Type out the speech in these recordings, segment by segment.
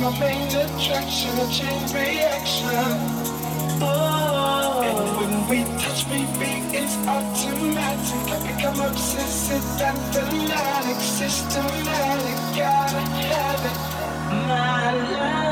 My main attraction, a chain reaction. Oh. And when we touch, baby, it's automatic. I become obsessive and fanatic, systematic. Gotta have it, my love.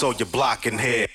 So you're blocking here.